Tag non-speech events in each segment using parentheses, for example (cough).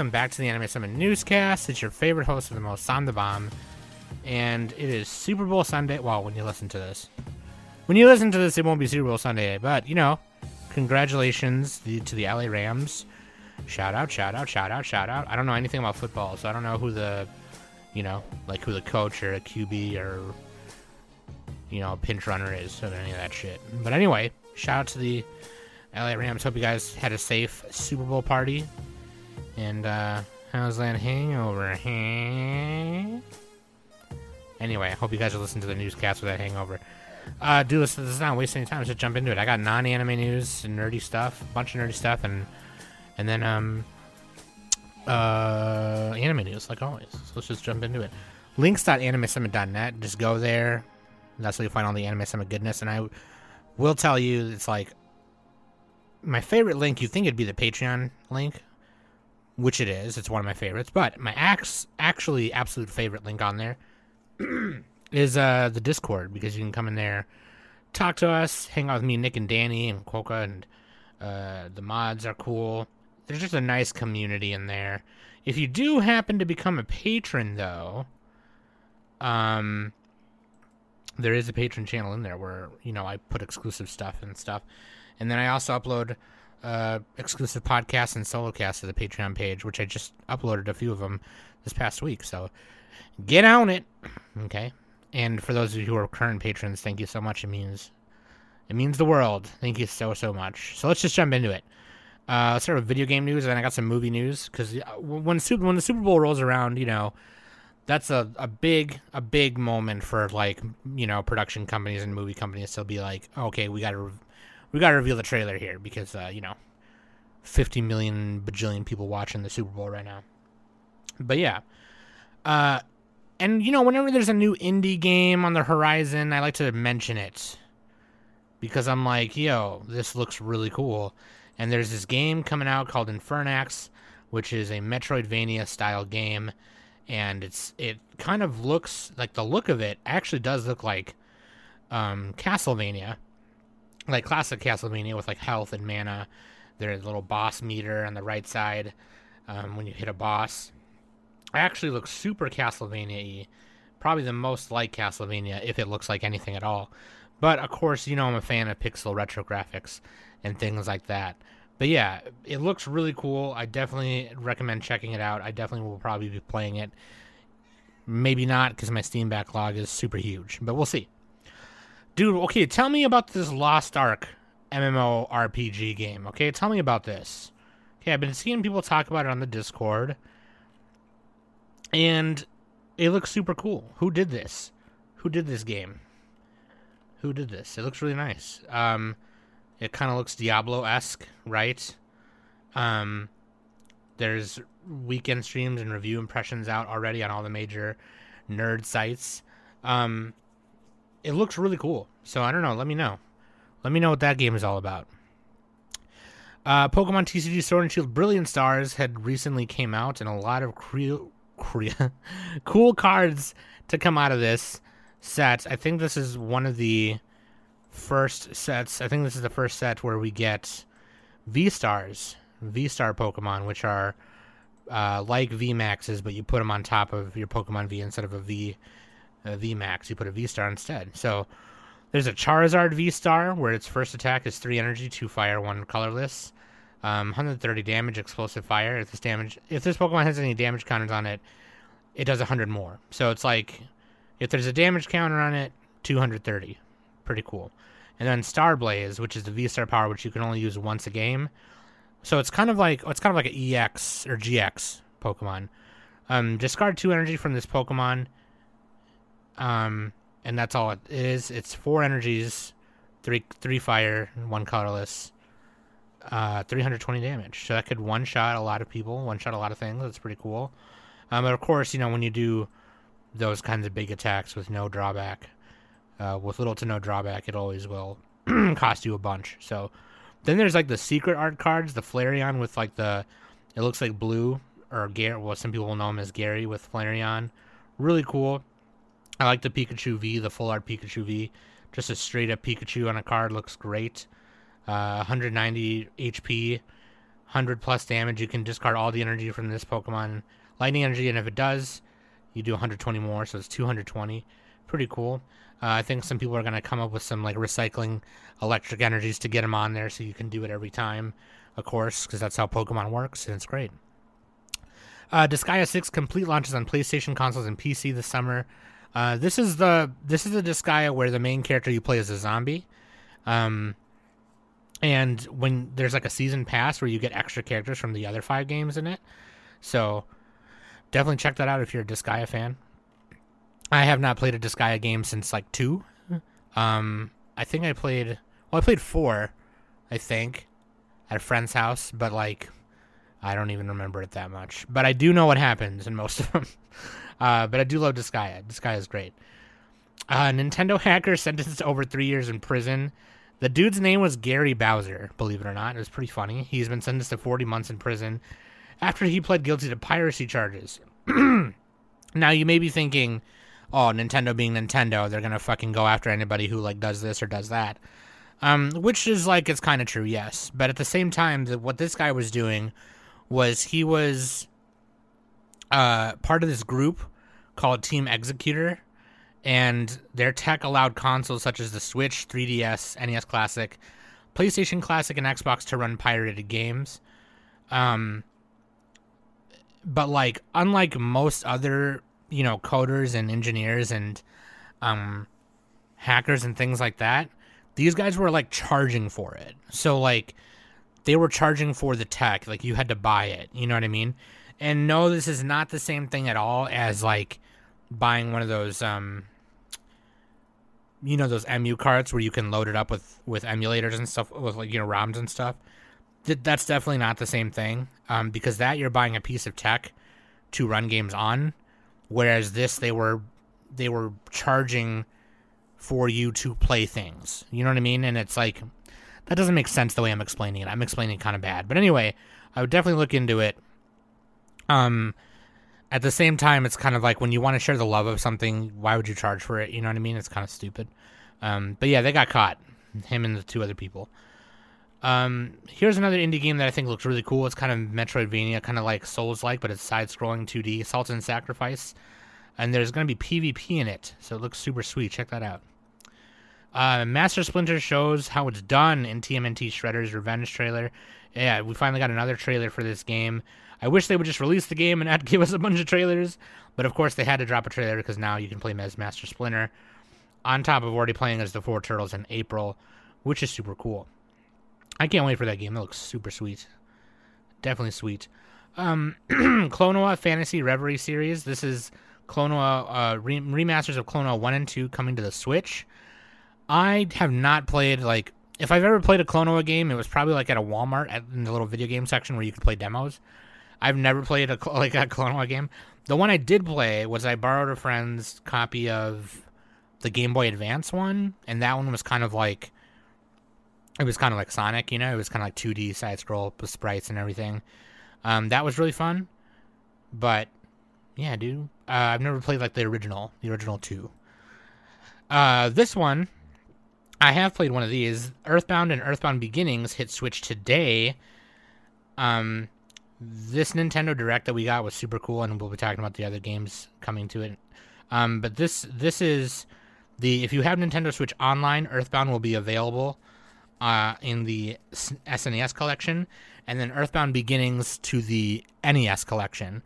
Welcome back to the Anime Summit Newscast. It's your favorite host of the most, Sam the Bomb, and it is Super Bowl Sunday. Well, when you listen to this, when you listen to this, it won't be Super Bowl Sunday, but you know, congratulations to the LA Rams. Shout out, shout out, shout out, shout out. I don't know anything about football, so I don't know who the, you know, like who the coach or a QB or, you know, pinch runner is or any of that shit. But anyway, shout out to the LA Rams. Hope you guys had a safe Super Bowl party. And uh, how's that hangover? Anyway, I hope you guys are listening to the newscast with that hangover. Uh, do. This is not wasting any time. Just jump into it. I got non-anime news and nerdy stuff, a bunch of nerdy stuff, and and then um uh anime news like always. So let's just jump into it. Links.animesummit.net. Just go there. That's where you find all the Anime Summit goodness. And I will tell you, it's like my favorite link. You think it'd be the Patreon link, which it is. It's one of my favorites. But my ax- actually absolute favorite link on there (clears throat) is uh, the Discord because you can come in there, talk to us, hang out with me, Nick and Danny and Quokka, and uh, the mods are cool. There's just a nice community in there. If you do happen to become a patron, though, um, there is a patron channel in there where you know I put exclusive stuff and stuff, and then I also upload uh, exclusive podcasts and solo casts to the Patreon page, which I just uploaded a few of them this past week. So get on it, okay. And for those of you who are current patrons, thank you so much. It means it means the world. Thank you so so much. So let's just jump into it. Uh, start with video game news, and I got some movie news because when Super when the Super Bowl rolls around, you know, that's a, a big a big moment for like you know production companies and movie companies to be like, okay, we got to we got to reveal the trailer here because uh, you know, fifty million bajillion people watching the Super Bowl right now. But yeah, uh, and you know, whenever there's a new indie game on the horizon, I like to mention it because I'm like, yo, this looks really cool. And there's this game coming out called Infernax, which is a Metroidvania style game, and it's it kind of looks like the look of it actually does look like um, Castlevania, like classic Castlevania with like health and mana. There's a little boss meter on the right side um, when you hit a boss. It actually looks super Castlevania-y, probably the most like Castlevania if it looks like anything at all. But of course, you know I'm a fan of pixel retro graphics and things like that. But yeah, it looks really cool. I definitely recommend checking it out. I definitely will probably be playing it. Maybe not because my Steam backlog is super huge, but we'll see. Dude, okay, tell me about this Lost Ark MMO RPG game. Okay, tell me about this. Okay, I've been seeing people talk about it on the Discord, and it looks super cool. Who did this? Who did this game? Who did this? It looks really nice. Um, it kind of looks Diablo esque, right? Um, there's weekend streams and review impressions out already on all the major nerd sites. Um, it looks really cool. So I don't know. Let me know. Let me know what that game is all about. Uh, Pokemon TCG Sword and Shield Brilliant Stars had recently came out, and a lot of cre- cre- (laughs) cool cards to come out of this set. I think this is one of the first sets. I think this is the first set where we get V Stars, V Star Pokemon, which are uh, like V Maxes, but you put them on top of your Pokemon V instead of a V a V Max. You put a V Star instead. So there's a Charizard V Star where its first attack is three energy, two fire, one colorless. Um, 130 damage, explosive fire. If this damage, if this Pokemon has any damage counters on it, it does 100 more. So it's like if there's a damage counter on it, 230. Pretty cool. And then Star Blaze, which is the V Star power, which you can only use once a game. So it's kind of like it's kind of like an EX or GX Pokemon. Um, discard two energy from this Pokemon. Um, and that's all it is. It's four energies, three three fire, one colorless. Uh, 320 damage. So that could one shot a lot of people, one shot a lot of things. That's pretty cool. Um, but of course, you know when you do those kinds of big attacks with no drawback, uh, with little to no drawback, it always will (clears throat) cost you a bunch. So then there's like the secret art cards, the Flareon with like the, it looks like blue or Gary. Well, some people will know him as Gary with Flareon. Really cool. I like the Pikachu V, the full art Pikachu V. Just a straight up Pikachu on a card looks great. Uh, 190 HP, 100 plus damage. You can discard all the energy from this Pokemon lightning energy, and if it does, you do 120 more, so it's 220. Pretty cool. Uh, I think some people are going to come up with some like recycling electric energies to get them on there so you can do it every time, of course, because that's how Pokemon works, and it's great. Uh, Disgaea 6 complete launches on PlayStation consoles and PC this summer. Uh, this is the this is the Disgaea where the main character you play is a zombie, um, and when there's like a season pass where you get extra characters from the other five games in it. So definitely check that out if you're a Disgaea fan. I have not played a Disgaea game since like two. Um, I think I played. Well, I played four, I think, at a friend's house, but like, I don't even remember it that much. But I do know what happens in most of them. (laughs) Uh, but I do love Disgaea. Disgaea is great. Uh, Nintendo hacker sentenced to over three years in prison. The dude's name was Gary Bowser, believe it or not. It was pretty funny. He's been sentenced to 40 months in prison after he pled guilty to piracy charges. (clears throat) now, you may be thinking, oh, Nintendo being Nintendo, they're going to fucking go after anybody who, like, does this or does that. Um, which is, like, it's kind of true, yes. But at the same time, the, what this guy was doing was he was uh, part of this group called Team Xecuter, and their tech allowed consoles such as the Switch, 3DS, NES Classic, PlayStation Classic, and Xbox to run pirated games. Um, but like, unlike most other, you know, coders and engineers and um, hackers and things like that, these guys were like charging for it. So like, they were charging for the tech. Like you had to buy it. You know what I mean? And no, this is not the same thing at all as like buying one of those um you know those emu carts where you can load it up with with emulators and stuff with like you know ROMs and stuff. Th- that's definitely not the same thing um, because that you're buying a piece of tech to run games on, whereas this they were they were charging for you to play things. You know what I mean? And it's like that doesn't make sense the way I'm explaining it. I'm explaining it kind of bad, but anyway, I would definitely look into it. Um, at the same time, it's kind of like when you want to share the love of something, why would you charge for it? You know what I mean? It's kind of stupid. Um, but yeah, they got caught. Him and the two other people. Um, here's another indie game that I think looks really cool. It's kind of Metroidvania, kind of like Souls like, but it's side scrolling 2D, Salt and Sacrifice. And there's going to be PvP in it, so it looks super sweet. Check that out. Uh, Master Splinter shows how it's done in TMNT Shredder's Revenge trailer. Yeah, we finally got another trailer for this game. I wish they would just release the game and not (laughs) give us a bunch of trailers. But of course, they had to drop a trailer because now you can play as Master Splinter. On top of already playing as the Four Turtles in April, which is super cool. I can't wait for that game. It looks super sweet. Definitely sweet. Um, (clears throat) Klonoa Phantasy Reverie series. This is Klonoa uh, re- remasters of Klonoa 1 and 2 coming to the Switch. I have not played, like, if I've ever played a Klonoa game, it was probably like at a Walmart at, in the little video game section where you could play demos. I've never played a like a Klonoa game. The one I did play was I borrowed a friend's copy of the Game Boy Advance one, and that one was kind of like it was kind of like Sonic, you know, it was kind of like 2D side scroll with sprites and everything. Um, that was really fun, but yeah, dude, uh, I've never played like the original, the original two. Uh, this one, I have played one of these. Earthbound and Earthbound Beginnings hit Switch today. Um, this Nintendo Direct that we got was super cool, and we'll be talking about the other games coming to it. Um, but this this is the if you have Nintendo Switch Online, Earthbound will be available uh, in the SNES collection, and then Earthbound Beginnings to the NES collection.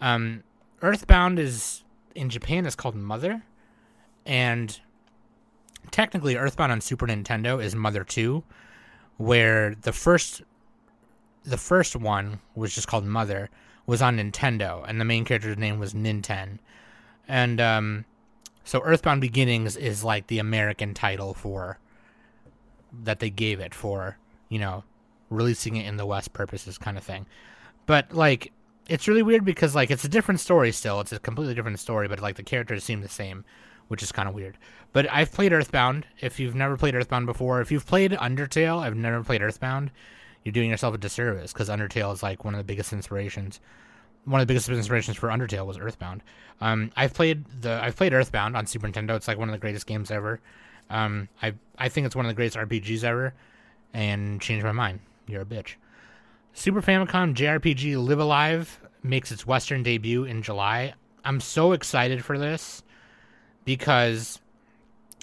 Um, Earthbound is in Japan is called Mother, and technically Earthbound on Super Nintendo is Mother Two, where the first the first one was just called Mother was on Nintendo, and the main character's name was Ninten. And um, so Earthbound Beginnings is like the American title for that they gave it for, you know, releasing it in the West purposes kind of thing. But like it's really weird because like it's a different story still. It's a completely different story, but like the characters seem the same, which is kind of weird. But I've played Earthbound. If you've never played Earthbound before, if you've played Undertale, I've never played Earthbound you're doing yourself a disservice because Undertale is like one of the biggest inspirations. One of the biggest inspirations for Undertale was Earthbound. Um, I've played the I've played Earthbound on Super Nintendo. It's like one of the greatest games ever. Um, I I think it's one of the greatest RPGs ever, and changed my mind. You're a bitch. Super Famicom JRPG Live A Live makes its Western debut in July. I'm so excited for this because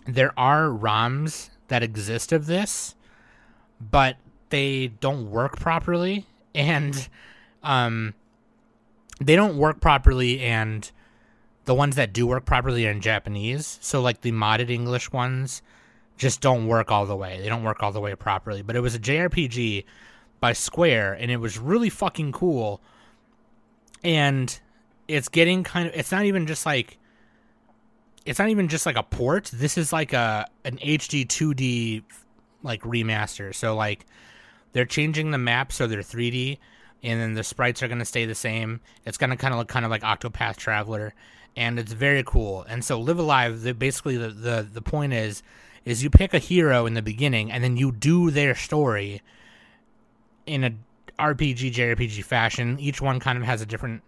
there are ROMs that exist of this, but they don't work properly, and um, they don't work properly, and the ones that do work properly are in Japanese. So like the modded English ones just don't work all the way. They don't work all the way properly. But it was a JRPG by Square, and it was really fucking cool. And it's getting kind of. It's not even just like. It's not even just like a port. This is like a an HD 2D like remaster. So like they're changing the map so they're 3D and then the sprites are going to stay the same. It's going to kind of look kind of like Octopath Traveler and it's very cool. And so Live A Live, the, basically the, the the point is is you pick a hero in the beginning and then you do their story in a RPG JRPG fashion. Each one kind of has a different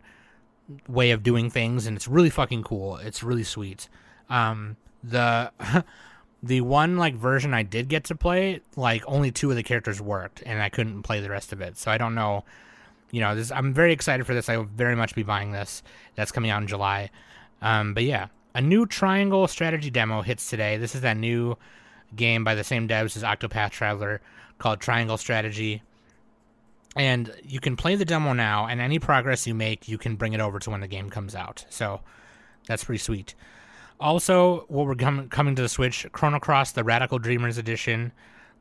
way of doing things, and it's really fucking cool. It's really sweet. Um, the (laughs) the one like version I did get to play, like only two of the characters worked, and I couldn't play the rest of it. So I don't know. You know, this, I'm very excited for this. I will very much be buying this. That's coming out in July. Um, but yeah, a new Triangle strategy demo hits today. This is that new game by the same devs as Octopath Traveler called Triangle Strategy and you can play the demo now and any progress you make you can bring it over to when the game comes out so that's pretty sweet also what we're com- coming to the switch chrono cross the radical dreamers edition.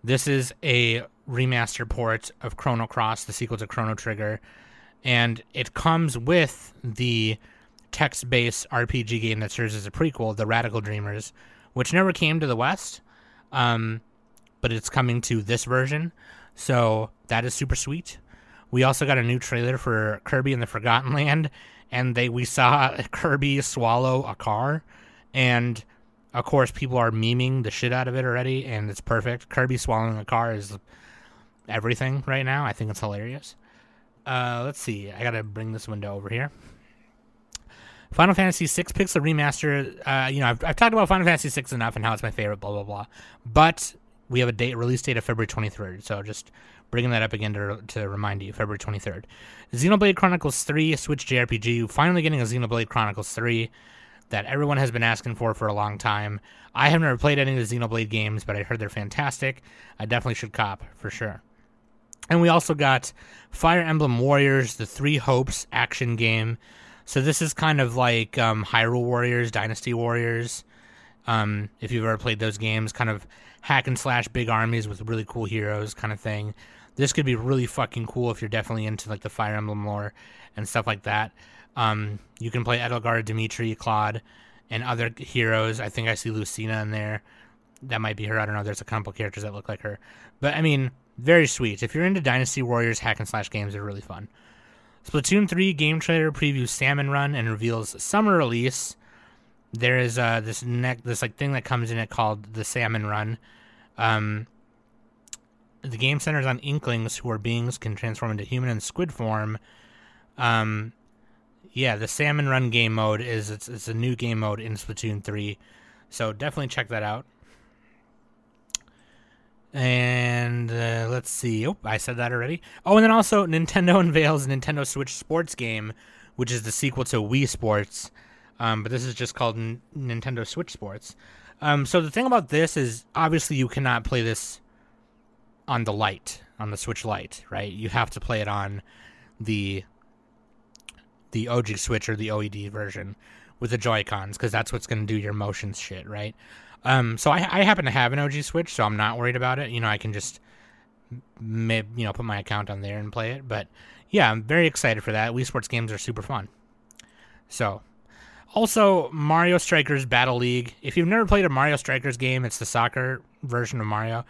This is a remaster port of chrono cross the sequel to chrono trigger. And it comes with the text-based rpg game that serves as a prequel the radical dreamers which never came to the west um, but it's coming to this version. So that is super sweet. We also got a new trailer for Kirby and the Forgotten Land, and they we saw (laughs) Kirby swallow a car, and of course people are memeing the shit out of it already, and it's perfect. Kirby swallowing a car is everything right now. I think it's hilarious. Uh, let's see. I gotta bring this window over here. Final Fantasy VI Pixel Remaster. Uh, you know, I've, I've talked about Final Fantasy VI enough and how it's my favorite. Blah blah blah. But we have a date release date of February 23rd. So just bringing that up again to, to remind you, February 23rd. Xenoblade Chronicles 3 Switch JRPG, finally getting a Xenoblade Chronicles 3 that everyone has been asking for for a long time. I have never played any of the Xenoblade games, but I heard they're fantastic. I definitely should cop for sure. And we also got Fire Emblem Warriors, the Three Hopes action game. So this is kind of like um, Hyrule Warriors, Dynasty Warriors. Um, if you've ever played those games, kind of hack and slash big armies with really cool heroes kind of thing this could be really fucking cool if you're definitely into like the Fire Emblem lore and stuff like that. Um, you can play Edelgard, Dimitri, Claude, and other heroes. I think I see Lucina in there. That might be her. I don't know. There's a couple characters that look like her, but I mean, very sweet. If you're into Dynasty Warriors hack and slash games, they're really fun. Splatoon 3 game trailer previews Salmon Run and reveals summer release. There is uh, this neck, this like thing that comes in it called the Salmon Run. Um, the game centers on inklings who are beings can transform into human and squid form. Um, yeah, the Salmon Run game mode is it's, it's a new game mode in Splatoon 3, so definitely check that out. And uh, let's see. Oh, I said that already. Oh, and then also Nintendo (laughs) unveils Nintendo Switch Sports game, which is the sequel to Wii Sports. Um, but this is just called N- Nintendo Switch Sports. Um, so the thing about this is obviously you cannot play this on the light on the Switch Lite, right? You have to play it on the the OG Switch or the OLED version with the Joy Cons because that's what's going to do your motions shit, right? Um, so I, I happen to have an OG Switch, so I'm not worried about it. You know, I can just maybe, you know put my account on there and play it. But yeah, I'm very excited for that. Wii Sports games are super fun. So. Also, Mario Strikers Battle League. If you've never played a Mario Strikers game, it's the soccer version of Mario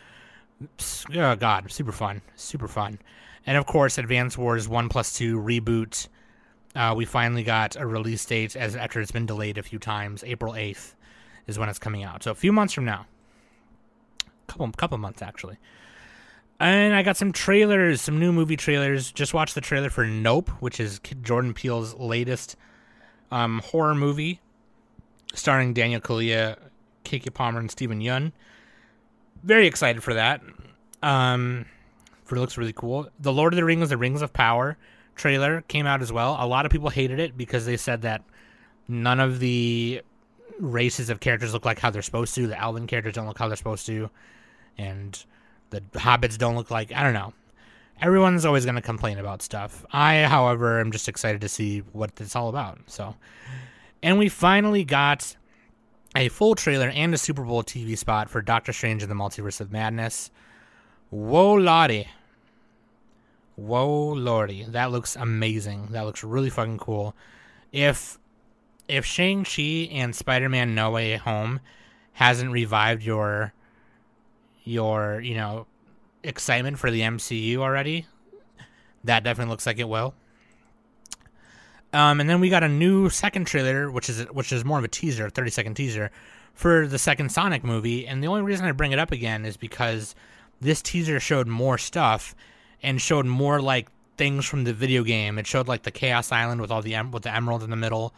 oh god, super fun, super fun. And of course, Advance Wars One Plus Two reboot. Uh, we finally got a release date as after it's been delayed a few times. April eighth is when it's coming out, so a few months from now. Couple couple months actually. And I got some trailers, some new movie trailers. Just watched the trailer for Nope, which is Jordan Peele's latest um, horror movie, starring Daniel Kaluuya, Keke Palmer, and Steven Yeun. very excited for that. Um, for it looks really cool. The Lord of the Rings, The Rings of Power trailer came out as well. A lot of people hated it because they said that none of the races of characters look like how they're supposed to. The Alvin characters don't look how they're supposed to, and the hobbits don't look like I don't know. Everyone's always going to complain about stuff. I, however, am just excited to see what it's all about. So, and we finally got a full trailer and a Super Bowl TV spot for Doctor Strange in the Multiverse of Madness. Whoa, lordy. Whoa, lordy. That looks amazing. That looks really fucking cool. If if Shang-Chi and Spider-Man No Way Home hasn't revived your your, you know, excitement for the MCU already, that definitely looks like it will. Um, and then we got a new second trailer, which is which is more of a teaser, thirty second teaser, for the second Sonic movie. And the only reason I bring it up again is because this teaser showed more stuff and showed more like things from the video game. It showed like the Chaos Island with all the em- with the emerald in the middle.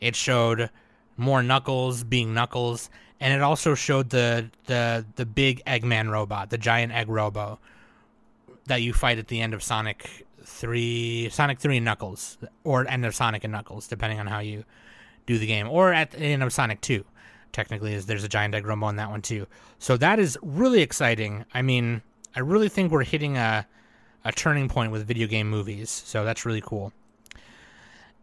It showed more Knuckles being Knuckles, and it also showed the the the big Eggman robot, the giant egg robo that you fight at the end of Sonic Three, Sonic Three and Knuckles, or end of Sonic and Knuckles, depending on how you do the game, or at the end of Sonic Two. Technically, is there's a giant egg robo in that one too. So that is really exciting. I mean, I really think we're hitting a a turning point with video game movies. So that's really cool.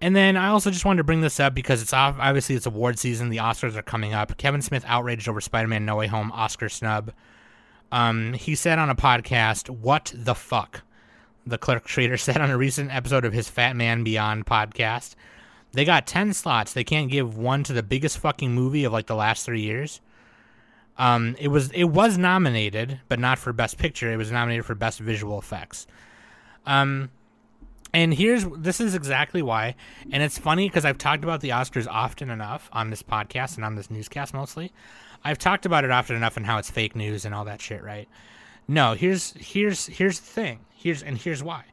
And then I also just wanted to bring this up because it's obviously it's award season. The Oscars are coming up. Kevin Smith outraged over Spider-Man: No Way Home Oscar snub. Um, he said on a podcast, "What the fuck." The clerk (laughs) trader said on a recent episode of his Fat Man Beyond podcast, they got ten slots. They can't give one to the biggest fucking movie of like the last three years. Um, it was it was nominated, but not for Best Picture. It was nominated for Best Visual Effects. Um, and here's this is exactly why. And it's funny because I've talked about the Oscars often enough on this podcast and on this newscast mostly. I've talked about it often enough and how it's fake news and all that shit, right? No, here's here's here's the thing. Here's and here's why.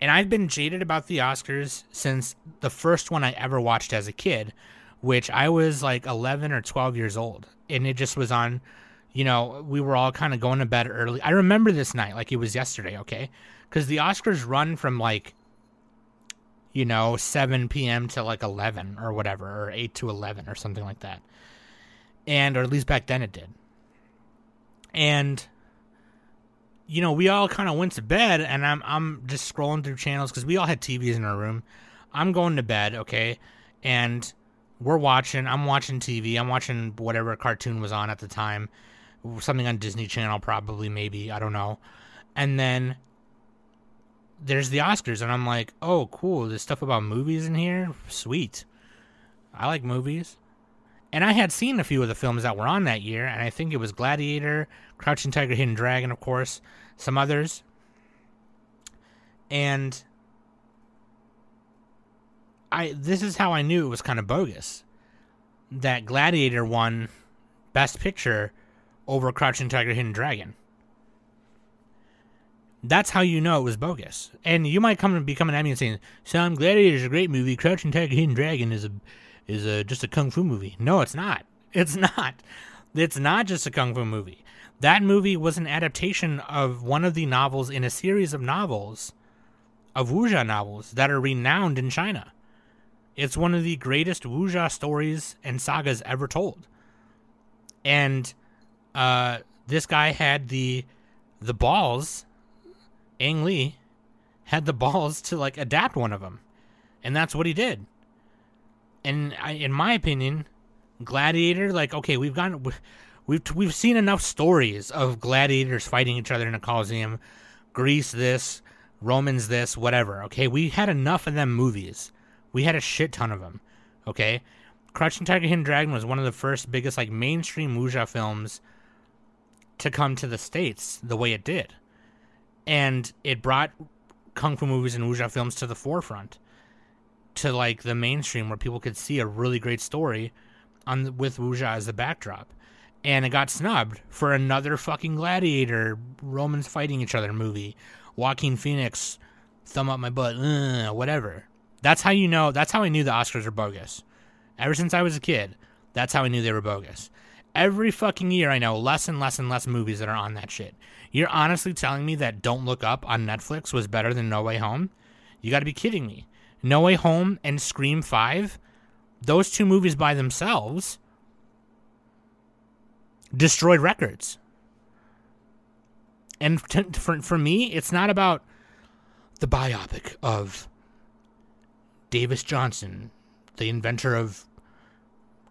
And I've been jaded about the Oscars since the first one I ever watched as a kid, which I was like 11 or 12 years old, and it just was on. You know, we were all kind of going to bed early. I remember this night like it was yesterday. Okay, because the Oscars run from like you know, 7 p.m. to like 11 or whatever, or 8 to 11 or something like that. And, or at least back then it did. And, you know, we all kind of went to bed and I'm, I'm just scrolling through channels because we all had TVs in our room. I'm going to bed, okay? And we're watching, I'm watching TV. I'm watching whatever cartoon was on at the time. Something on Disney Channel, probably, maybe. I don't know. And then there's the Oscars, and I'm like, oh, cool. There's stuff about movies in here. Sweet. I like movies. And I had seen a few of the films that were on that year, and I think it was Gladiator, Crouching Tiger, Hidden Dragon, of course, some others. And I this is how I knew it was kind of bogus. That Gladiator won Best Picture over Crouching Tiger, Hidden Dragon that's how you know it was bogus. And you might come and be coming at me and saying, "Sam Gladiator is a great movie. Crouching Tiger, Hidden Dragon is a is a just a kung fu movie." No, it's not. (laughs) It's not. It's not just a kung fu movie. That movie was an adaptation of one of the novels in a series of novels, of wuxia novels that are renowned in China. It's one of the greatest wuxia stories and sagas ever told. And uh, this guy had the the balls Ang Lee had the (laughs) balls to like adapt one of them, and that's what he did. And I, in my opinion, Gladiator, like okay, we've gotten we've we've seen enough stories of gladiators fighting each other in a coliseum, Greece this, Romans this, whatever. Okay, we had enough of them movies. We had a shit ton of them. Okay, Crouching Tiger, Hidden Dragon was one of the first biggest like mainstream wuxia films to come to the states the way it did and it brought kung fu movies and wuxia films to the forefront, to like the mainstream where people could see a really great story on with wuxia as the backdrop. And it got snubbed for another fucking gladiator Romans fighting each other movie. Joaquin Phoenix, thumb up my butt, uh, whatever. That's how you know. That's how I knew the Oscars are bogus. Ever since I was a kid, that's how I knew they were bogus. Every fucking year, I know less and less and less movies that are on that shit. You're honestly telling me that Don't Look Up on Netflix was better than No Way Home? You got to be kidding me. No Way Home and Scream 5, those two movies by themselves destroyed records. And t- for, for me, it's not about the biopic of Davis Johnson, the inventor of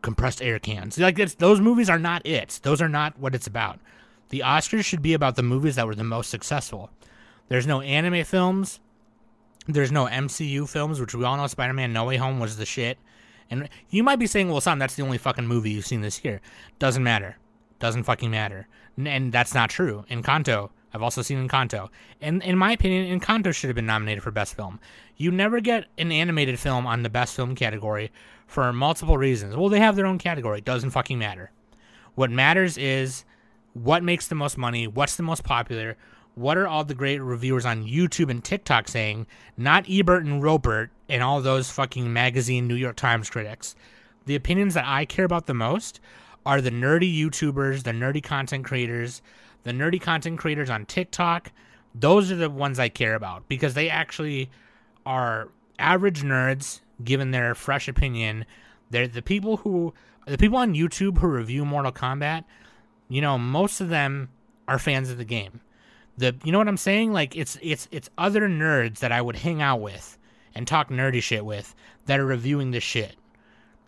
compressed air cans. Like those movies are not it. Those are not what it's about. The Oscars should be about the movies that were the most successful. There's no anime films. There's no MCU films, which we all know Spider-Man No Way Home was the shit. And you might be saying, "Well, Sam, that's the only fucking movie you've seen this year." Doesn't matter. Doesn't fucking matter. And that's not true. Encanto, I've also seen Encanto. And in my opinion, Encanto should have been nominated for Best Film. You never get an animated film on the Best Film category for multiple reasons. Well, they have their own category. It doesn't fucking matter. What matters is what makes the most money, what's the most popular, what are all the great reviewers on YouTube and TikTok saying, not Ebert and Robert and all those fucking magazine New York Times critics. The opinions that I care about the most are the nerdy YouTubers, the nerdy content creators, the nerdy content creators on TikTok. Those are the ones I care about because they actually are average nerds given their fresh opinion. They're the people who the people on YouTube who review Mortal Kombat, you know, most of them are fans of the game. The you know what I'm saying? Like it's it's it's other nerds that I would hang out with and talk nerdy shit with that are reviewing this shit.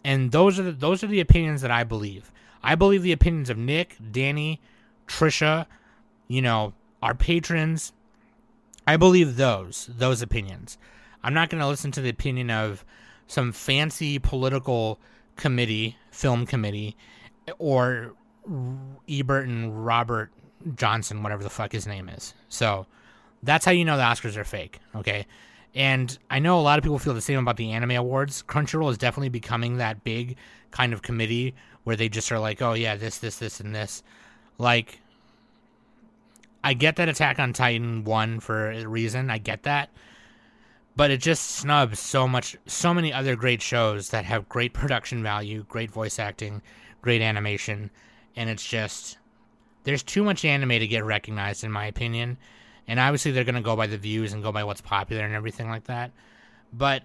And those are the, those are the opinions that I believe. I believe the opinions of Nick, Danny, Trisha, you know, our patrons. I believe those those opinions. I'm not going to listen to the opinion of some fancy political committee, film committee, or Ebert and Robert Johnson, whatever the fuck his name is. So that's how you know the Oscars are fake, okay? And I know a lot of people feel the same about the anime awards. Crunchyroll is definitely becoming that big kind of committee where they just are like, oh yeah, this, this, this, and this. Like, I get that Attack on Titan won for a reason. I get that. But it just snubs so much, so many other great shows that have great production value, great voice acting, great animation. And it's just, there's too much anime to get recognized, in my opinion. And obviously, they're going to go by the views and go by what's popular and everything like that. But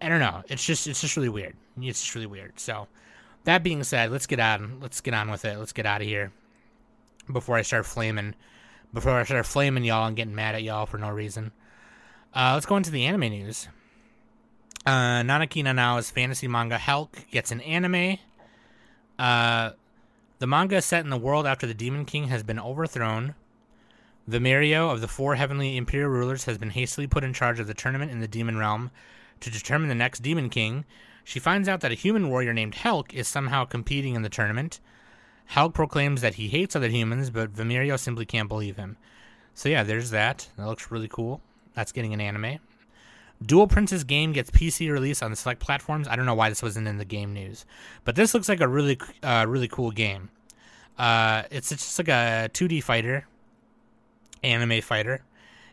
I don't know. It's just, it's just really weird. It's just really weird. So, that being said, let's get on. Let's get on with it. Let's get out of here before I start flaming. Before I start flaming y'all and getting mad at y'all for no reason. Uh, let's go into the anime news. Uh, Nanaki Nanao's fantasy manga Helck gets an anime. Uh, the manga is set in the world after the Demon King has been overthrown. Vimerio of the four heavenly imperial rulers has been hastily put in charge of the tournament in the demon realm to determine the next Demon King, she finds out that a human warrior named Helck is somehow competing in the tournament. Helck proclaims that he hates other humans, but Vimerio simply can't believe him. So yeah, there's that. That looks really cool. That's getting an anime. Duel Princess game gets PC release on select platforms. I don't know why this wasn't in the game news, but this looks like a really, uh, really cool game. Uh, it's, it's just like a 2D fighter, anime fighter,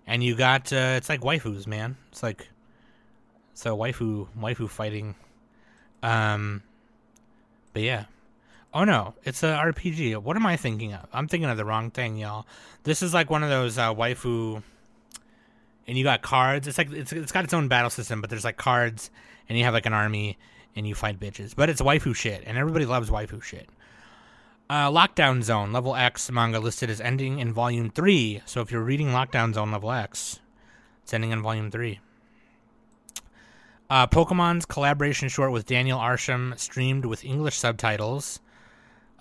and you got uh, it's like waifus, man. It's like so waifu waifu fighting um, but yeah. Oh no, it's a RPG. What am I thinking of? I'm thinking of the wrong thing, y'all. This is like one of those uh, waifu, and you got cards. It's like it's it's got its own battle system, but there's like cards, and you have like an army, and you fight bitches. But it's waifu shit, and everybody loves waifu shit. Uh, Lockdown Zone Level X manga listed as ending in Volume Three. So if you're reading Lockdown Zone Level X, it's ending in Volume Three. Uh, Pokemon's collaboration short with Daniel Arsham streamed with English subtitles.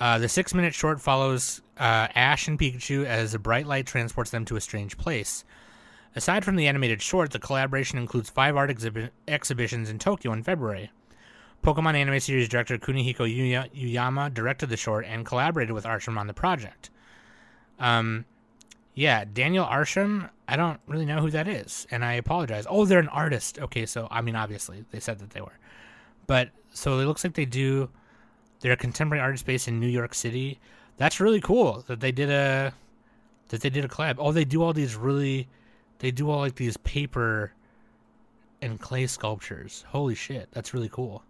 Uh, the six minute short follows uh, Ash and Pikachu as a bright light transports them to a strange place. Aside from the animated short, the collaboration includes five art exhibi- exhibitions in Tokyo in February. Pokemon anime series director Kunihiko Yuyama directed the short and collaborated with Arsham on the project. Um, yeah, Daniel Arsham, I don't really know who that is, and I apologize. Oh, they're an artist. Okay, so I mean, obviously they said that they were, but so it looks like they do. They're a contemporary artist based in New York City. That's really cool that they did a that they did a collab. Oh, they do all these really, they do all like these paper and clay sculptures. Holy shit, that's really cool.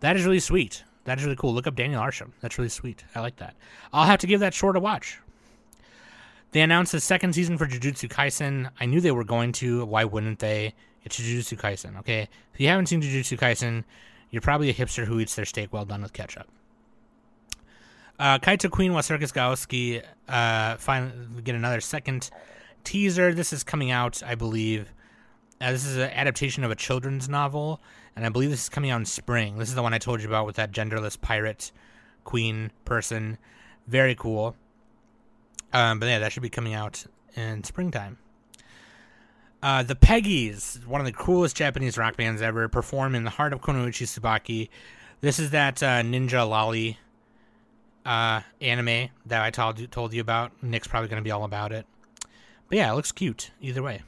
That is really sweet. That is really cool. Look up Daniel Arsham. That's really sweet. I like that. I'll have to give that short a watch. They announced a second season for Jujutsu Kaisen. I knew they were going to. Why wouldn't they? It's Jujutsu Kaisen, okay? If you haven't seen Jujutsu Kaisen, you're probably a hipster who eats their steak well done with ketchup. Uh, Kaito Queen wa Circus Gaoski uh, finally get another second teaser. This is coming out, I believe. Uh, this is an adaptation of a children's novel, and I believe this is coming out in spring. This is the one I told you about with that genderless pirate queen person. Very cool. Um, but yeah, that should be coming out in springtime. Uh, the Peggies, one of the coolest Japanese rock bands ever, perform in the heart of Kunoichi Tsubaki. This is that uh, Ninja Lolly uh, anime that I told you, told you about. Nick's probably going to be all about it. But yeah, it looks cute either way.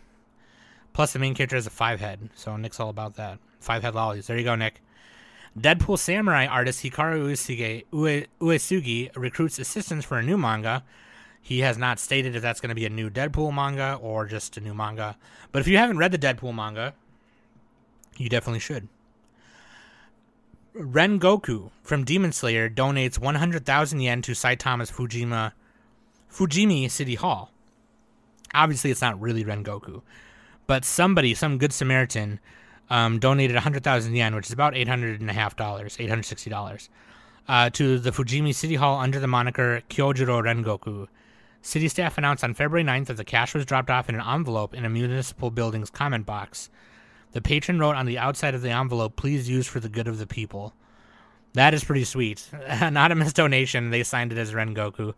Plus, the main character has a five head, so Nick's all about that. Five head lollies. There you go, Nick. Deadpool samurai artist Hikaru Uesugi, Ue, Uesugi recruits assistants for a new manga he has not stated if that's going to be a new Deadpool manga or just a new manga. But if you haven't read the Deadpool manga, you definitely should. Rengoku from Demon Slayer donates 100,000 yen to Saitama's Fujima Fujimi City Hall. Obviously, it's not really Rengoku, but somebody, some good Samaritan, um, donated 100,000 yen, which is about eight hundred and a half dollars, eight hundred sixty dollars, uh, to the Fujimi City Hall under the moniker Kyojuro Rengoku City staff announced on February 9th that the cash was dropped off in an envelope in a municipal building's comment box. The patron wrote on the outside of the envelope, please use for the good of the people. That is pretty sweet. (laughs) Anonymous donation, they signed it as Rengoku.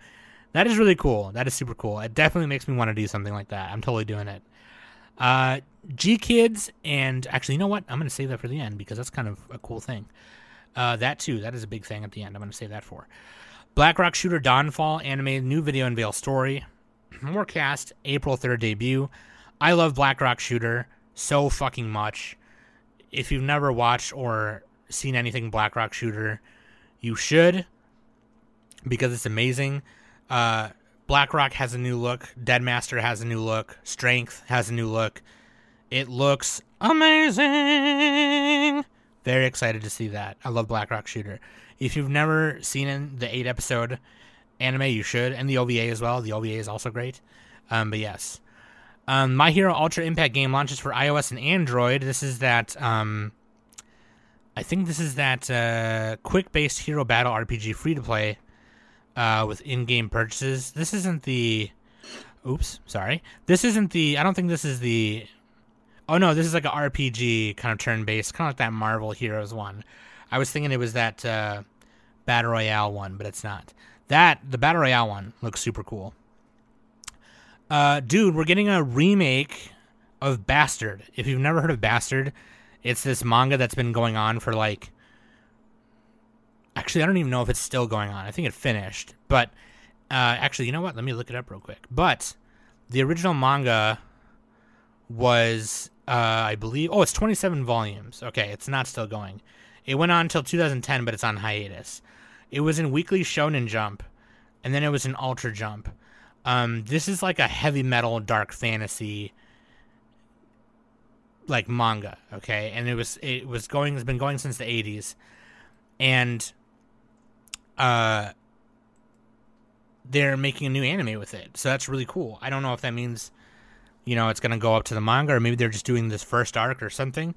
That is really cool. That is super cool. It definitely makes me want to do something like that. I'm totally doing it. Uh, Kids, and actually, you know what? I'm going to save that for the end because that's kind of a cool thing. Uh, that too, that is a big thing at the end. I'm going to save that for. Blackrock Shooter Dawnfall anime, new video unveil story. (clears throat) More cast, April 3rd debut. I love Blackrock Shooter so fucking much. If you've never watched or seen anything Blackrock Shooter, you should because it's amazing. Uh, Blackrock has a new look. Deadmaster has a new look. Strength has a new look. It looks amazing. Very excited to see that. I love Blackrock Shooter. If you've never seen the eight episode anime, you should, and the OVA as well. The OVA is also great. Um, but yes, um, My Hero Ultra Impact game launches for iOS and Android. This is that. Um, I think this is that uh, quick-based hero battle RPG free to play uh, with in-game purchases. This isn't the. Oops, sorry. This isn't the. I don't think this is the. Oh no, this is like a RPG kind of turn-based, kind of like that Marvel Heroes one. I was thinking it was that uh, Battle Royale one, but it's not. That the Battle Royale one looks super cool. Uh, dude, we're getting a remake of Bastard. If you've never heard of Bastard, it's this manga that's been going on for like. Actually, I don't even know if it's still going on. I think it finished, but uh, actually, you know what? Let me look it up real quick. But the original manga was, uh, I believe, oh, it's 27 volumes. Okay, it's not still going. It went on until 2010, but it's on hiatus. It was in Weekly Shonen Jump, and then it was in Ultra Jump. Um, this is like a heavy metal dark fantasy like manga, okay? And it was it was going has been going since the 80s. And uh they're making a new anime with it. So that's really cool. I don't know if that means you know it's going to go up to the manga or maybe they're just doing this first arc or something.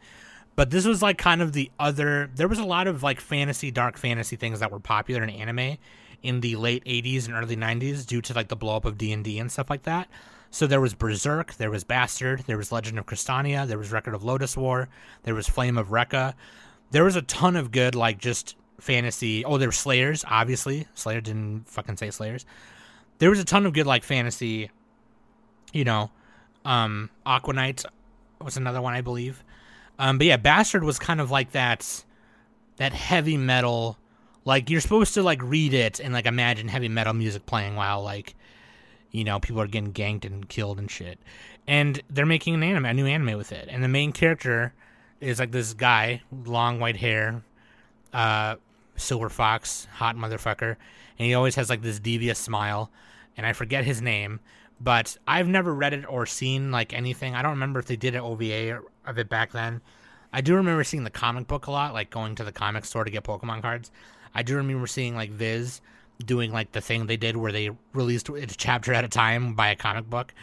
But this was like kind of the other. There was a lot of like fantasy, dark fantasy things that were popular in anime in the late 80s and early 90s due to like the blow up of D&D and stuff like that. So there was Berserk, there was Bastard, there was Legend of Crystania, there was Record of Lodoss War, there was Flame of Recca. There was a ton of good like just fantasy. Oh, there were Slayers, obviously. Slayer didn't fucking say Slayers. There was a ton of good like fantasy, you know, um Aqua was another one I believe. Um, but yeah, Bastard was kind of like that that heavy metal like you're supposed to like read it and like imagine heavy metal music playing while like you know people are getting ganked and killed and shit. And they're making an anime, a new anime with it. And the main character is like this guy, long white hair, uh, silver fox, hot motherfucker, and he always has like this devious smile. And I forget his name, but I've never read it or seen like anything. I don't remember if they did an OVA of it back then. I do remember seeing the comic book a lot, like going to the comic store to get Pokemon cards. I do remember seeing like Viz doing like the thing they did where they released a chapter at a time by a comic book.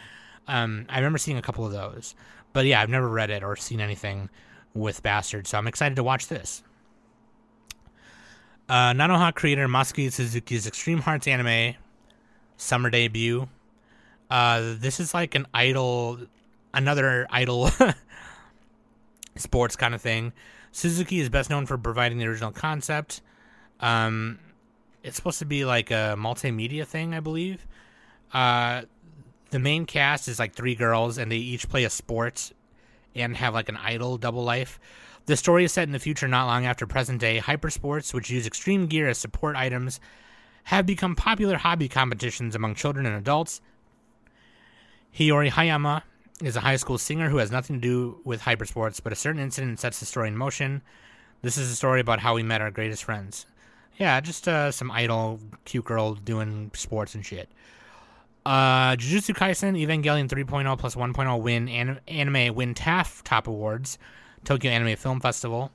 Um, I remember seeing a couple of those, but yeah, I've never read it or seen anything with Bastard, so I'm excited to watch this. Uh, Nanoha creator Masaki Suzuki's Extreme Hearts anime summer debut. Uh, this is like an idol, another idol (laughs) sports kind of thing. Suzuki is best known for providing the original concept. Um, it's supposed to be like a multimedia thing, I believe. Uh, the main cast is like three girls, and they each play a sport and have like an idol double life. The story is set in the future not long after present day. Hypersports, which use extreme gear as support items, have become popular hobby competitions among children and adults. Hiyori Hayama is a high school singer who has nothing to do with hypersports, but a certain incident sets the story in motion. This is a story about how we met our greatest friends. Yeah, just uh, some idol, cute girl doing sports and shit. Uh, Jujutsu Kaisen Evangelion 3.0 plus 1.0 win an- anime win TAAF top awards, Tokyo Anime Film Festival.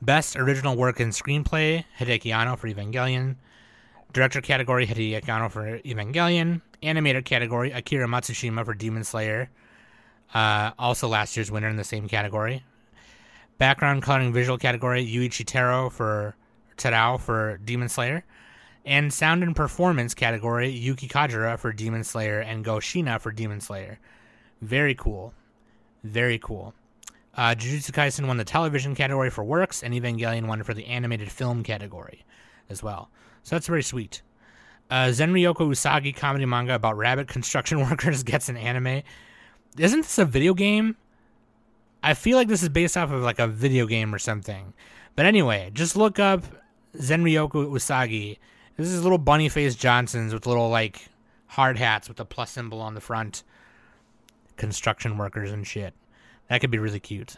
Best original work in screenplay Hideaki Anno for Evangelion. Director category Hideaki Anno for Evangelion. Animator category Akira Matsushima for Demon Slayer. Uh, also last year's winner in the same category. Background coloring visual category Yuichi Taro for Terao for Demon Slayer. And sound and performance category Yuki Kajira for Demon Slayer and Go Shiina for Demon Slayer. Very cool. Very cool. Uh, Jujutsu Kaisen won the television category for works, and Evangelion won for the animated film category as well. So that's very sweet. Uh, Zenryoku Usagi comedy manga about rabbit construction (laughs) workers gets an anime. Isn't this a video game? I feel like this is based off of like a video game or something. But anyway, just look up Zenryoku Usagi. This is little bunny faced Johnsons with little like hard hats with a plus symbol on the front. Construction workers and shit. That could be really cute.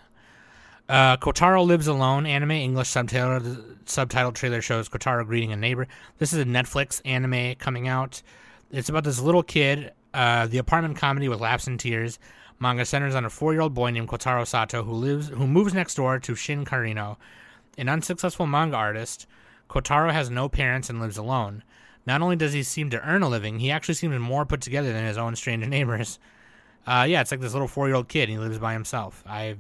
Uh, Kotaro Lives Alone anime English subtitle subtitle trailer shows Kotaro greeting a neighbor. This is a Netflix anime coming out. It's about this little kid, uh, the apartment comedy with laughs and tears. Manga centers on a four-year-old boy named Kotaro Sato who lives who moves next door to Shin Karino, an unsuccessful manga artist. Kotaro has no parents and lives alone. Not only does he seem to earn a living, he actually seems more put together than his own strange neighbors. (laughs) Uh, yeah, it's like this little four-year-old kid. He lives by himself. I've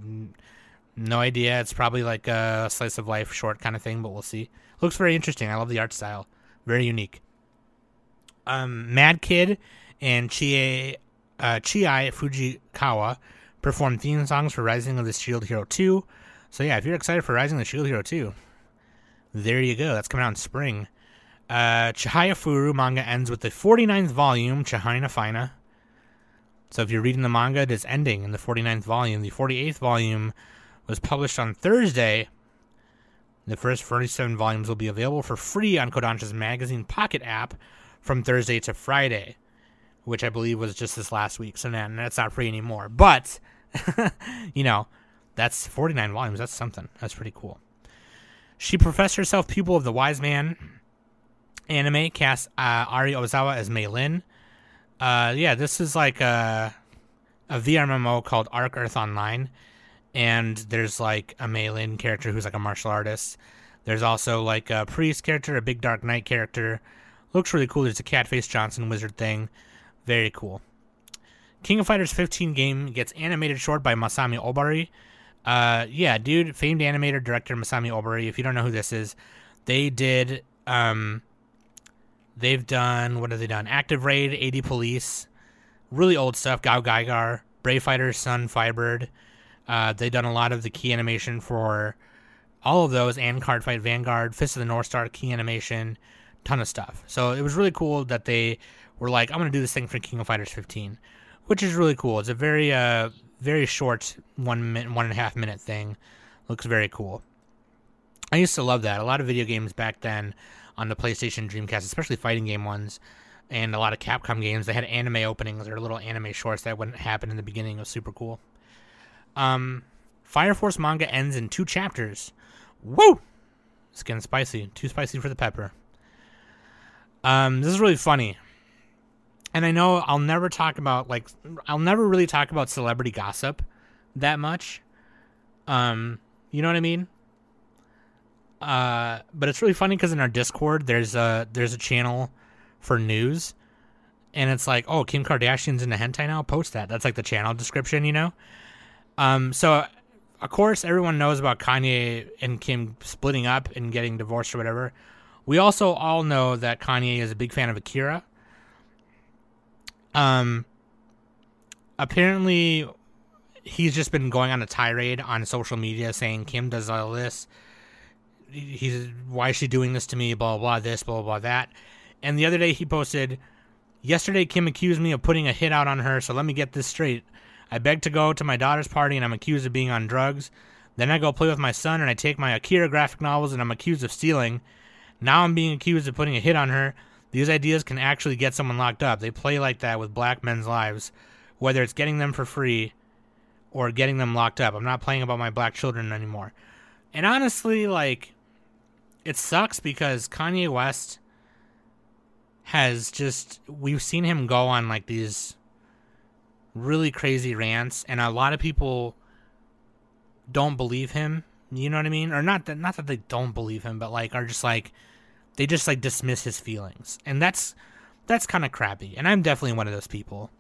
no idea. It's probably like a slice of life short kind of thing, but we'll see. Looks very interesting. I love the art style. Very unique. Um, Mad Kid and Chie, uh, Chiai Fujikawa performed theme songs for Rising of the Shield Hero 2. So yeah, if you're excited for Rising of the Shield Hero 2, there you go. That's coming out in spring. Uh, Chihayafuru manga ends with the 49th volume, Chihina Fina. So if you're reading the manga, it is ending in the 49th volume. The 48th volume was published on Thursday. The first 47 volumes will be available for free on Kodansha's magazine Pocket app from Thursday to Friday, which I believe was just this last week. So now that's not free anymore. But, (laughs) you know, that's 49 volumes. That's something. That's pretty cool. She professed herself pupil of the Wise Man anime, cast uh, Ari Ozawa as Mei Lin. Uh, yeah, this is like a, a VRMMO called Arc Earth Online and there's like a Mei Lin character who's like a martial artist. There's also like a priest character, a big dark knight character. Looks really cool. There's a Catface Johnson wizard thing. Very cool. King of Fighters 15 game gets animated short by Masami Obari. Uh, yeah, dude, famed animator director Masami Obari. If you don't know who this is, they did um, they've done what have they done? Active Raid, AD Police, really old stuff. Gao Gaigar, Brave Fighters, Sun, Firebird. Uh, they've done a lot of the key animation for all of those and Cardfight Vanguard, Fist of the North Star key animation, ton of stuff. So it was really cool that they were like, I'm to do this thing for King of Fighters 15, which is really cool. It's a very, uh, very short one minute, one and a half minute thing. Looks very cool. I used to love that. A lot of video games back then on the PlayStation Dreamcast, especially fighting game ones, and a lot of Capcom games, they had anime openings or little anime shorts that wouldn't happen in the beginning. It was super cool. Um, Fire Force manga ends in two chapters. Woo! It's getting spicy. Too spicy for the pepper. Um, this is really funny. And I know I'll never talk about like I'll never really talk about celebrity gossip that much. Um, you know what I mean? Uh, but it's really funny because in our Discord, there's a there's a channel for news, and it's like, oh, Kim Kardashian's in the hentai now. Post that. That's like the channel description, you know. Um, so of course everyone knows about Kanye and Kim splitting up and getting divorced or whatever. We also all know that Kanye is a big fan of Akira. Um, apparently, he's just been going on a tirade on social media saying Kim does all this. He's why is she doing this to me? Blah blah, this blah blah that. And the other day he posted, yesterday Kim accused me of putting a hit out on her. So let me get this straight. I beg to go to my daughter's party and I'm accused of being on drugs. Then I go play with my son and I take my Akira graphic novels and I'm accused of stealing. Now I'm being accused of putting a hit on her. These ideas can actually get someone locked up. They play like that with black men's lives, whether it's getting them for free or getting them locked up. I'm not playing about my black children anymore. And honestly, like, it sucks because Kanye West has just, we've seen him go on like these really crazy rants, and a lot of people don't believe him. You know what I mean? Or not that not that they don't believe him, but like are just like they just like dismiss his feelings, and that's that's kind of crappy. And I'm definitely one of those people.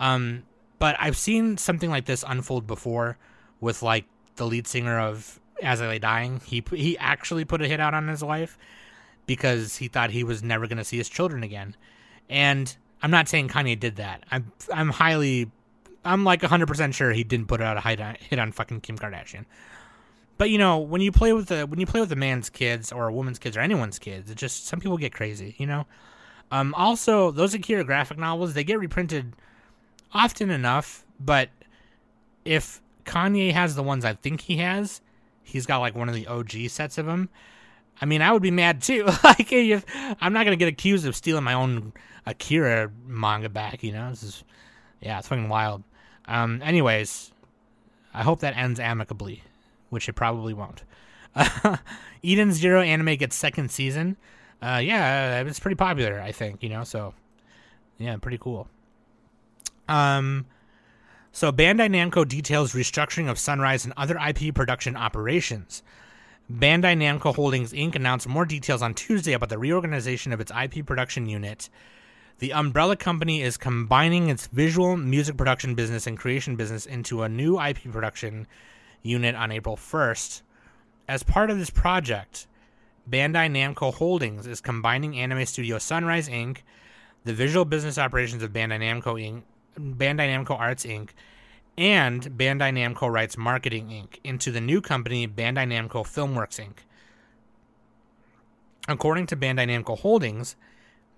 Um, but I've seen something like this unfold before with like the lead singer of As I Lay Dying. He he actually put a hit out on his wife because he thought he was never going to see his children again, and I'm not saying Kanye did that. I'm I'm highly I'm like 100% sure he didn't put out a hit on, hit on fucking Kim Kardashian. But you know, when you play with the when you play with a man's kids or a woman's kids or anyone's kids, it just some people get crazy, you know. Um, also, those Akira graphic novels they get reprinted often enough, but if Kanye has the ones I think he has, he's got like one of the OG sets of them. I mean, I would be mad too. (laughs) like, if, I'm not gonna get accused of stealing my own Akira manga back. You know, this is yeah, it's fucking wild. Um, anyways, I hope that ends amicably, which it probably won't. (laughs) Eden Zero anime gets second season. Uh, yeah, it's pretty popular, I think. You know, so yeah, pretty cool. Um, so Bandai Namco details restructuring of Sunrise and other IP production operations. Bandai Namco Holdings Inc. announced more details on Tuesday about the reorganization of its IP production unit the umbrella company is combining its visual music production business and creation business into a new IP production unit on April 1st. As part of this project, Bandai Namco Holdings is combining anime studio Sunrise Inc., the visual business operations of Bandai Namco Inc., Bandai Namco Arts Inc., and Bandai Namco Rights Marketing Inc. into the new company Bandai Namco Filmworks Inc. According to Bandai Namco Holdings,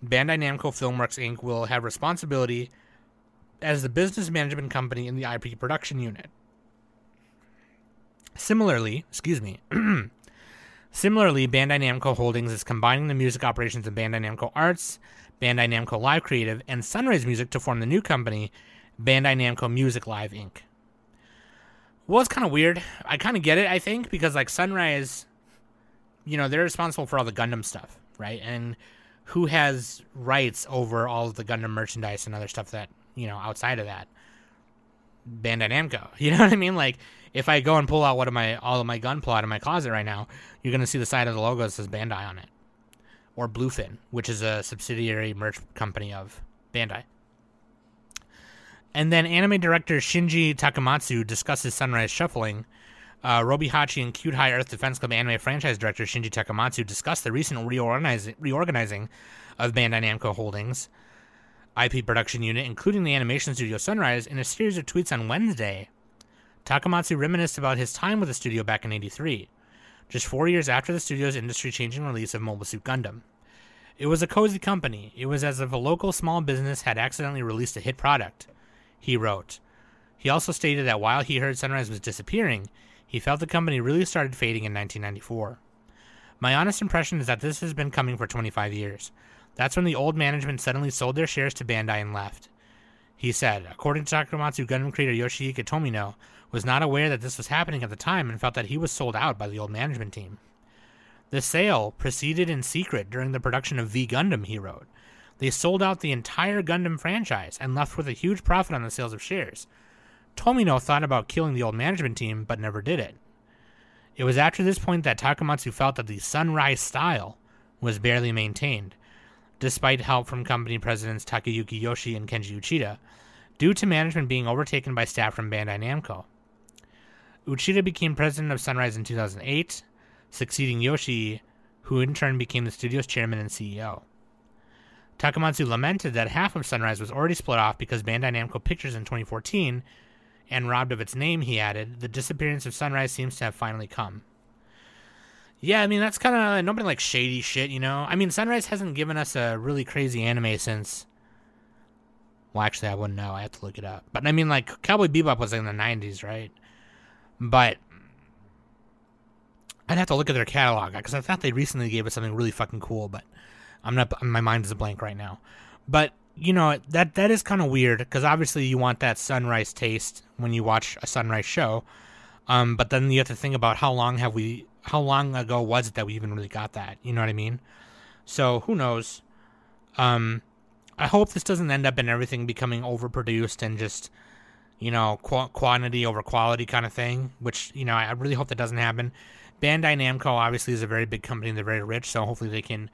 Bandai Namco Filmworks Inc. will have responsibility as the business management company in the IP production unit. Similarly, excuse me. (clears throat) Similarly, Bandai Namco Holdings is combining the music operations of Bandai Namco Arts, Bandai Namco Live Creative, and Sunrise Music to form the new company, Bandai Namco Music Live Inc. Well, it's kind of weird. I kind of get it, I think, because like Sunrise, you know, they're responsible for all the Gundam stuff, right? And who has rights over all of the Gundam merchandise and other stuff that you know outside of that? Bandai Namco. (laughs) You know what I mean? Like if I go and pull out one of my all of my gunpla in my closet right now, you're gonna see the side of the logo that says Bandai on it, or Bluefin, which is a subsidiary merch company of Bandai. And then anime director Shinji Takamatsu discusses Sunrise Shuffling uh, Robihachi and Cute High Earth Defense Club anime franchise director Shinji Takamatsu discussed the recent reorganizing of Bandai Namco Holdings IP production unit, including the animation studio Sunrise, in a series of tweets on Wednesday. Takamatsu reminisced about his time with the studio back in 83, just four years after the studio's industry changing release of Mobile Suit Gundam. It was a cozy company. It was as if a local small business had accidentally released a hit product, he wrote. He also stated that while he heard Sunrise was disappearing, he felt the company really started fading in 1994. My honest impression is that this has been coming for 25 years. That's when the old management suddenly sold their shares to Bandai and left. He said, according to Takamatsu, Gundam creator Yoshihiko Tomino was not aware that this was happening at the time and felt that he was sold out by the old management team. The sale proceeded in secret during the production of V Gundam, he wrote. They sold out the entire Gundam franchise and left with a huge profit on the sales of shares. Tomino thought about killing the old management team, but never did it. It was after this point that Takamatsu felt that the Sunrise style was barely maintained, despite help from company presidents Takayuki Yoshii and Kenji Uchida, due to management being overtaken by staff from Bandai Namco. Uchida became president of Sunrise in 2008, succeeding Yoshii, who in turn became the studio's chairman and CEO. Takamatsu lamented that half of Sunrise was already split off because Bandai Namco Pictures in 2014 and robbed of its name, he added, the disappearance of Sunrise seems to have finally come. Yeah, I mean, that's kind of nobody like shady shit, you know? I mean, Sunrise hasn't given us a really crazy anime since. Well, actually, I wouldn't know. I have to look it up. But I mean, like, Cowboy Bebop was in the 90s, right? But I'd have to look at their catalog because I thought they recently gave us something really fucking cool, but I'm not. My mind is a blank right now. But you know that that is kind of weird because obviously you want that sunrise taste when you watch a sunrise show, um, but then you have to think about how long have we, how long ago was it that we even really got that? You know what I mean? So who knows? Um, I hope this doesn't end up in everything becoming overproduced and just, you know, qu- quantity over quality kind of thing. Which you know I really hope that doesn't happen. Bandai Namco obviously is a very big company and they're very rich, so hopefully they can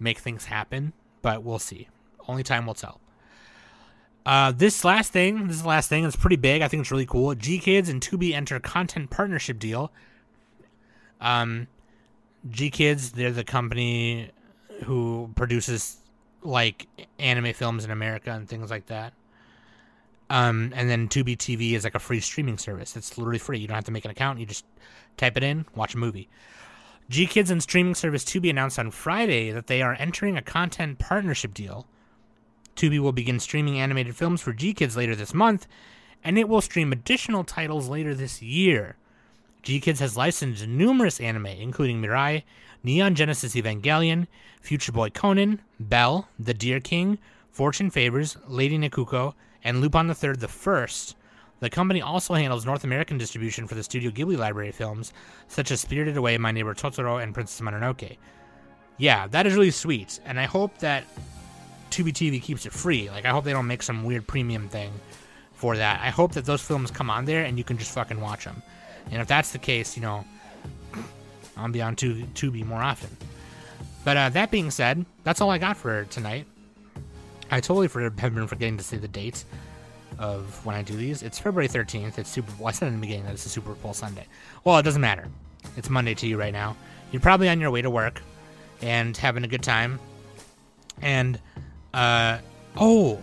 make things happen. But we'll see. Only time will tell. Uh, this last thing, this is the last thing. It's pretty big. I think it's really cool. GKIDS and Tubi enter content partnership deal. Um, G Kids, they're the company who produces like anime films in America and things like that. Um, and then Tubi TV is like a free streaming service. It's literally free. You don't have to make an account. You just type it in, watch a movie. G Kids and streaming service Tubi announced on Friday that they are entering a content partnership deal Tubi will begin streaming animated films for G Kids later this month, and it will stream additional titles later this year. GKIDS has licensed numerous anime, including Mirai, Neon Genesis Evangelion, Future Boy Conan, Belle, The Deer King, Fortune Favors, Lady Nikuko, and Lupin III the First. The company also handles North American distribution for the Studio Ghibli library films, such as Spirited Away, My Neighbor Totoro, and Princess Mononoke. Yeah, that is really sweet, and I hope that Tubi TV keeps it free. Like I hope they don't make some weird premium thing for that. I hope that those films come on there and you can just fucking watch them. And if that's the case, you know, I'll be on Tubi more often. But uh, that being said, that's all I got for tonight. I totally for, have been forgetting to say the date of when I do these. It's February 13th. It's Super Bowl. I said in the beginning that it's a Super Bowl Sunday. Well, it doesn't matter. It's Monday to you right now. You're probably on your way to work and having a good time. And uh, oh,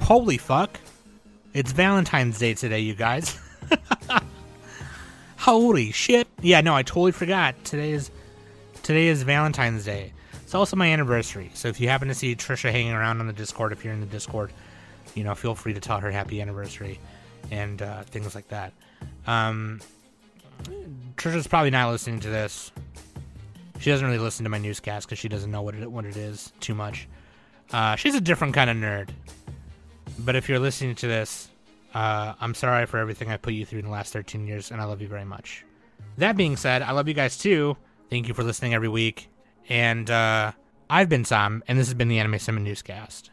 holy fuck! It's Valentine's Day today, you guys. (laughs) holy shit! Yeah, no, I totally forgot. Today is today is Valentine's Day. It's also my anniversary. So if you happen to see Trisha hanging around on the Discord, if you're in the Discord, you know, feel free to tell her happy anniversary and uh, things like that. Um, Trisha's probably not listening to this. She doesn't really listen to my newscast because she doesn't know what it what it is too much. Uh, she's a different kind of nerd. But if you're listening to this, uh, I'm sorry for everything I put you through in the last 13 years, and I love you very much. That being said, I love you guys too. Thank you for listening every week. And uh, I've been Sam, and this has been the Anime Summit Newscast.